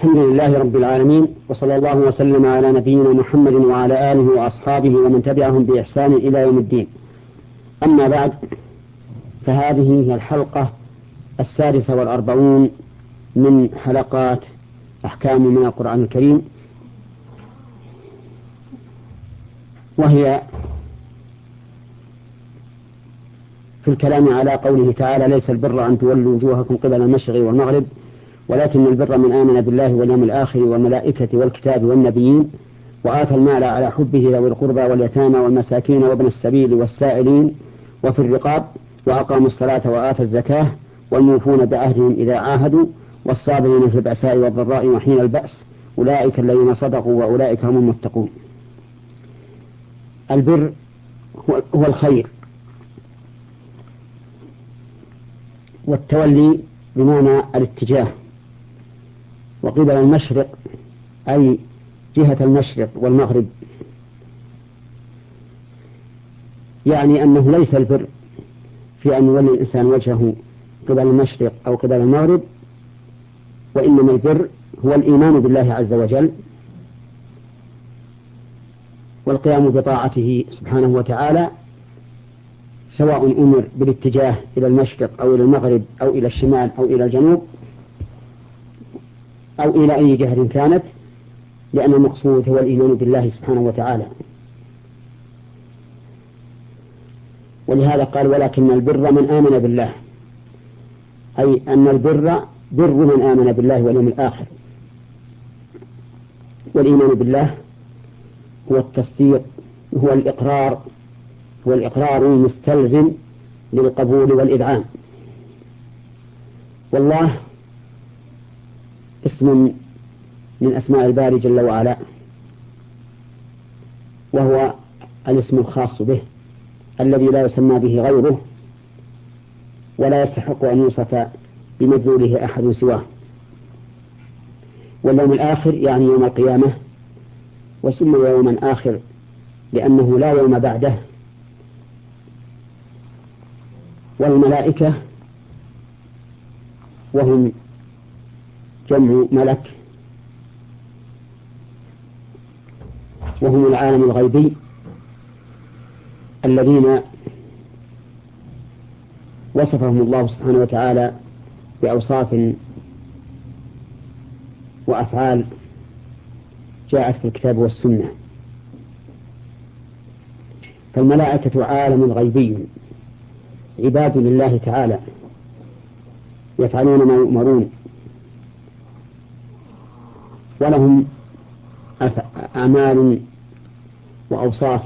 الحمد لله رب العالمين وصلى الله وسلم على نبينا محمد وعلى آله وأصحابه ومن تبعهم بإحسان إلى يوم الدين. أما بعد فهذه هي الحلقة السادسة والأربعون من حلقات أحكام من القرآن الكريم وهي في الكلام على قوله تعالى ليس البر أن تولوا وجوهكم قبل المشرق والمغرب ولكن البر من آمن بالله واليوم الآخر والملائكة والكتاب والنبيين وآتى المال على حبه ذوي القربى واليتامى والمساكين وابن السبيل والسائلين وفي الرقاب وأقاموا الصلاة وآتى الزكاة والموفون بعهدهم إذا عاهدوا والصابرين في البأساء والضراء وحين البأس أولئك الذين صدقوا وأولئك هم المتقون. البر هو الخير والتولي بمعنى الاتجاه. وقبل المشرق أي جهة المشرق والمغرب. يعني أنه ليس البر في أن يولي الإنسان وجهه قبل المشرق أو قبل المغرب وإنما البر هو الإيمان بالله عز وجل والقيام بطاعته سبحانه وتعالى سواء أمر بالاتجاه إلى المشرق أو إلى المغرب أو إلى الشمال أو إلى الجنوب. أو إلى أي جهة كانت لأن المقصود هو الإيمان بالله سبحانه وتعالى. ولهذا قال ولكن البر من آمن بالله. أي أن البر بر من آمن بالله واليوم الآخر. والإيمان بالله هو التصديق هو الإقرار هو الإقرار المستلزم للقبول والإذعان والله اسم من أسماء الباري جل وعلا وهو الاسم الخاص به الذي لا يسمى به غيره ولا يستحق أن يوصف بمدلوله أحد سواه. واليوم الآخر يعني يوم القيامة وسمي يوما آخر لأنه لا يوم بعده. والملائكة وهم جمع ملك. وهم العالم الغيبي الذين وصفهم الله سبحانه وتعالى بأوصاف وأفعال جاءت في الكتاب والسنة. فالملائكة عالم غيبي عباد لله تعالى يفعلون ما يؤمرون. ولهم أعمال وأوصاف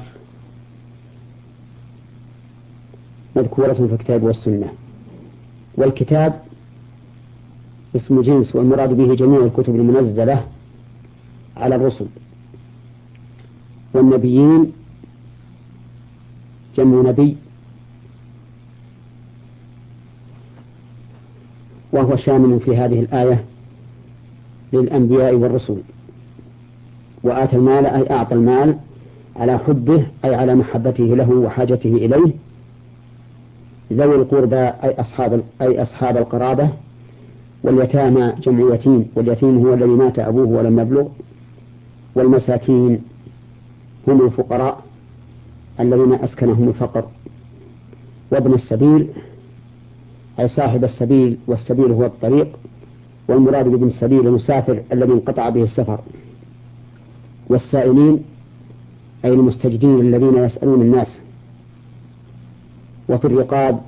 مذكورة في الكتاب والسنة. والكتاب اسم جنس والمراد به جميع الكتب المنزلة على الرسل. والنبيين جمع نبي وهو شامل في هذه الآية للأنبياء والرسل. وآتى المال أي أعطى المال على حبه أي على محبته له وحاجته إليه. ذوي القربى أي أصحاب أي أصحاب القرابة. واليتامى جمع يتيم واليتيم هو الذي مات أبوه ولم يبلغ. والمساكين هم الفقراء الذين أسكنهم الفقر. وابن السبيل أي صاحب السبيل والسبيل هو الطريق. والمراد بابن السبيل المسافر الذي انقطع به السفر. والسائلين أي المستجدين الذين يسألون الناس. وفي الرقاب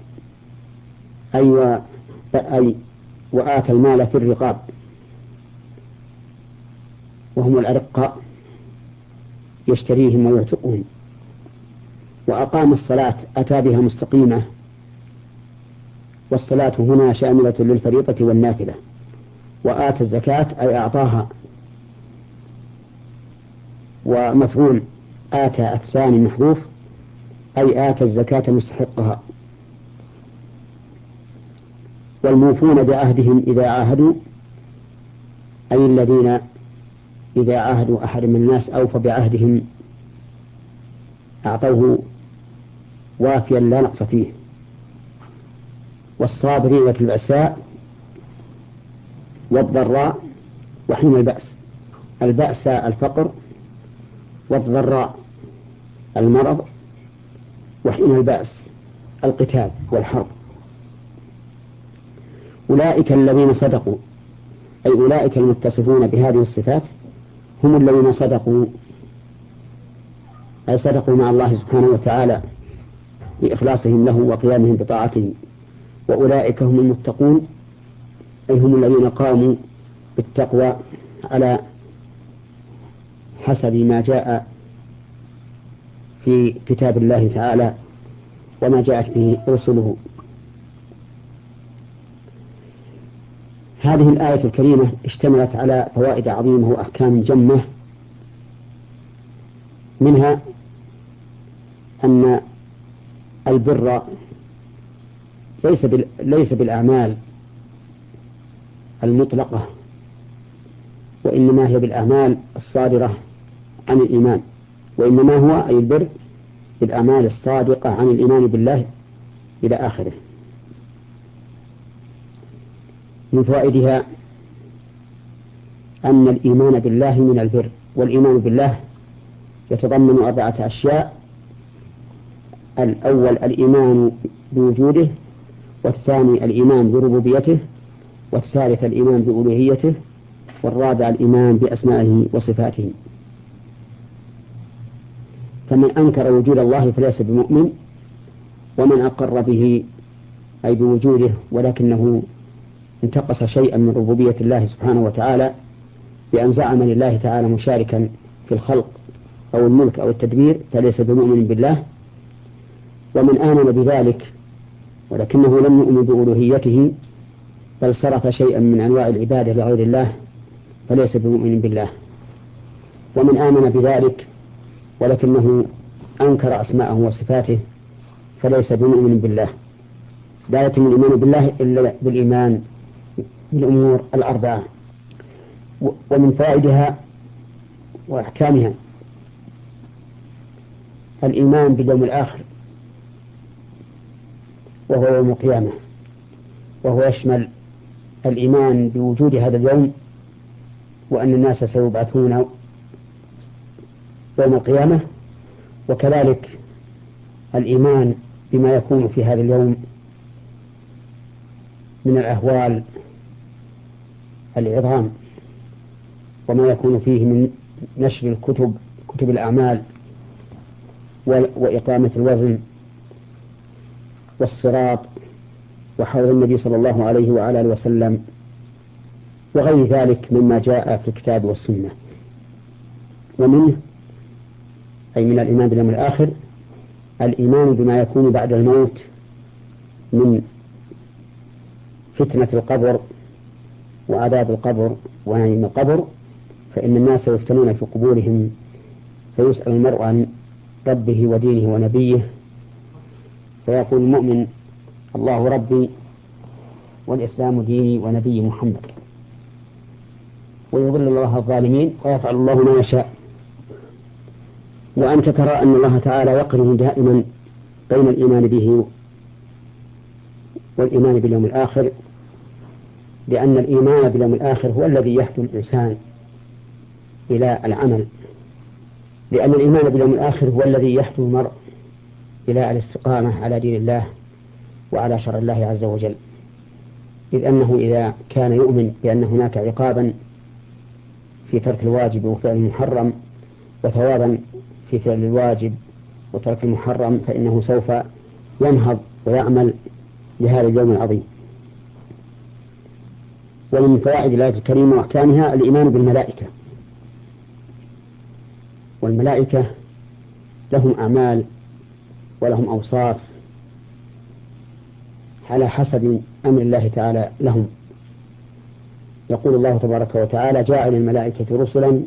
أي, و... أي وآتى المال في الرقاب. وهم الأرقاء يشتريهم ويعتقهم. وأقام الصلاة أتى بها مستقيمة. والصلاة هنا شاملة للفريضة والنافلة. وآتى الزكاة أي أعطاها. ومفعول آتى الثاني محذوف أي آتى الزكاة مستحقها. والموفون بعهدهم إذا عاهدوا أي الذين إذا عاهدوا أحد من الناس أوفى بعهدهم أعطوه وافيا لا نقص فيه. والصابرين في البأساء والضراء وحين البأس. البأس الفقر والضراء المرض وحين البأس القتال والحرب. أولئك الذين صدقوا أي أولئك المتصفون بهذه الصفات هم الذين صدقوا أي صدقوا مع الله سبحانه وتعالى بإخلاصهم له وقيامهم بطاعته. وأولئك هم المتقون أي هم الذين قاموا بالتقوى على حسب ما جاء في كتاب الله تعالى وما جاءت به رسله. هذه الآية الكريمة اشتملت على فوائد عظيمة وأحكام جمة منها أن البر ليس ليس بالأعمال. المطلقة وإنما هي بالأعمال الصادرة عن الإيمان وإنما هو أي البر بالأعمال الصادقة عن الإيمان بالله إلى آخره. من فوائدها أن الإيمان بالله من البر والإيمان بالله يتضمن أربعة أشياء. الأول الإيمان بوجوده والثاني الإيمان بربوبيته والثالث الإيمان بألوهيته والرابع الإيمان بأسمائه وصفاته. فمن أنكر وجود الله فليس بمؤمن ومن أقر به أي بوجوده ولكنه انتقص شيئا من ربوبية الله سبحانه وتعالى بأن زعم لله تعالى مشاركا في الخلق أو الملك أو التدبير فليس بمؤمن بالله. ومن آمن بذلك ولكنه لم يؤمن بألوهيته بل صرف شيئا من أنواع العبادة لغير الله فليس بمؤمن بالله. ومن آمن بذلك ولكنه أنكر أسماءه وصفاته فليس بمؤمن بالله. لا يتم الإيمان بالله إلا بالإيمان بالأمور الأربعة ومن فوائدها وأحكامها. الإيمان باليوم الآخر وهو يوم القيامة وهو يشمل الإيمان بوجود هذا اليوم وأن الناس سيبعثون يوم القيامة وكذلك الإيمان بما يكون في هذا اليوم من الأهوال العظام وما يكون فيه من نشر الكتب كتب الأعمال وإقامة الوزن والصراط وحوض النبي صلى الله عليه وعلى آله وسلم وغير ذلك مما جاء في الكتاب والسنة. ومنه أي من الإيمان باليوم الآخر الإيمان بما يكون بعد الموت من فتنة القبر وعذاب القبر ونعيم القبر فإن الناس يفتنون في قبورهم فيسأل المرء عن ربه ودينه ونبيه. فيقول المؤمن الله ربي والإسلام ديني ونبي محمد. ويضل الله الظالمين ويفعل الله ما يشاء. وأنت ترى أن الله تعالى يقرن دائما بين الإيمان به والإيمان باليوم الآخر لأن الإيمان باليوم الآخر هو الذي يهدي الإنسان إلى العمل. لأن الإيمان باليوم الآخر هو الذي يهدي المرء إلى الاستقامة على دين الله. وعلى شرع الله عز وجل. إذ أنه إذا كان يؤمن بأن هناك عقابا في ترك الواجب وفعل المحرم وثوابا في فعل الواجب وترك المحرم فإنه سوف ينهض ويعمل لهذا اليوم العظيم. ومن فوائد الآية الكريمة وأحكامها الإيمان بالملائكة. والملائكة لهم أعمال ولهم أوصاف على حسب أمر الله تعالى لهم. يقول الله تبارك وتعالى جاعل الملائكة رسلا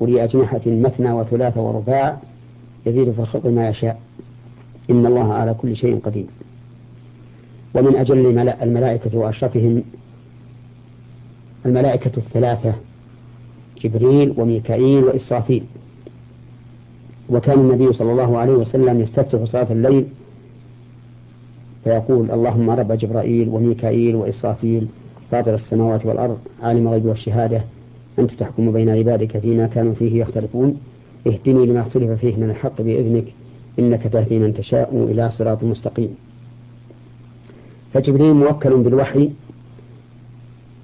أولي أجنحة مثنى وثلاث ورباع يزيد في الخلق ما يشاء. إن الله على كل شيء قدير. ومن أجل الملائكة وأشرفهم الملائكة الثلاثة جبريل وميكائيل وإسرافيل. وكان النبي صلى الله عليه وسلم يستفتح صلاة الليل فيقول اللهم رب جبرائيل وميكائيل وإسرافيل فاطر السماوات والأرض عالم الغيب والشهادة أنت تحكم بين عبادك فيما كانوا فيه يختلفون. اهدني لما اختلف فيه من الحق بإذنك إنك تهدي من تشاء إلى صراط مستقيم. فجبريل موكل بالوحي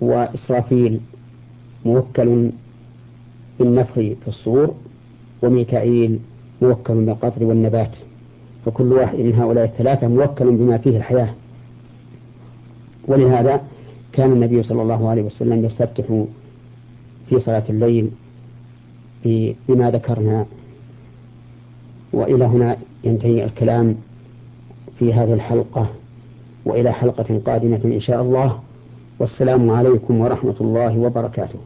وإسرافيل موكل بالنفخ في الصور وميكائيل موكل بالقطر والنبات. فكل واحد من هؤلاء الثلاثة موكل بما فيه الحياة. ولهذا كان النبي صلى الله عليه وسلم يستفتح في صلاة الليل بما ذكرنا. وإلى هنا ينتهي الكلام في هذه الحلقة. وإلى حلقة قادمة إن شاء الله. والسلام عليكم ورحمة الله وبركاته.